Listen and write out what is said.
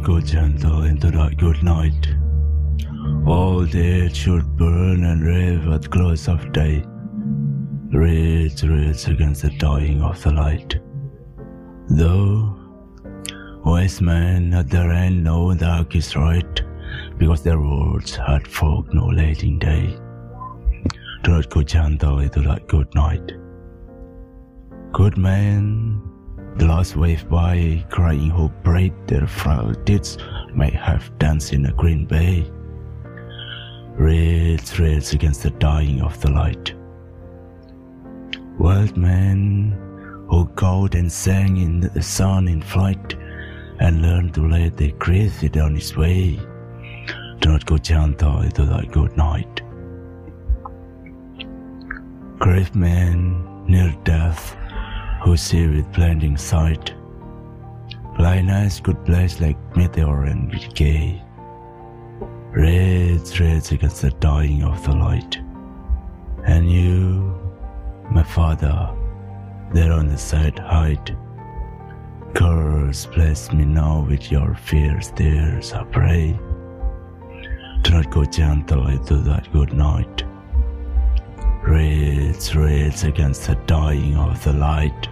not go gentle into that good night. All day it should burn and rave at close of day. Rage, rage against the dying of the light. Though wise men at their end know dark is right, because their words had folk no in day. Do not go gentle into that good night. Good men, the last wave by, crying who prayed their frail deeds may have danced in a green bay. Red threads against the dying of the light. Wild men who called and sang in the sun in flight and learned to let their grief on its way. Do not go gentle into thy good night. Grave men near death who see with blinding sight. Blind eyes could blaze like meteor and decay. Red threads against the dying of the light. And you, my father, there on the side hide. Curse bless me now with your fierce tears, I pray. Do not go gently into that good night. Raids, raids against the dying of the light.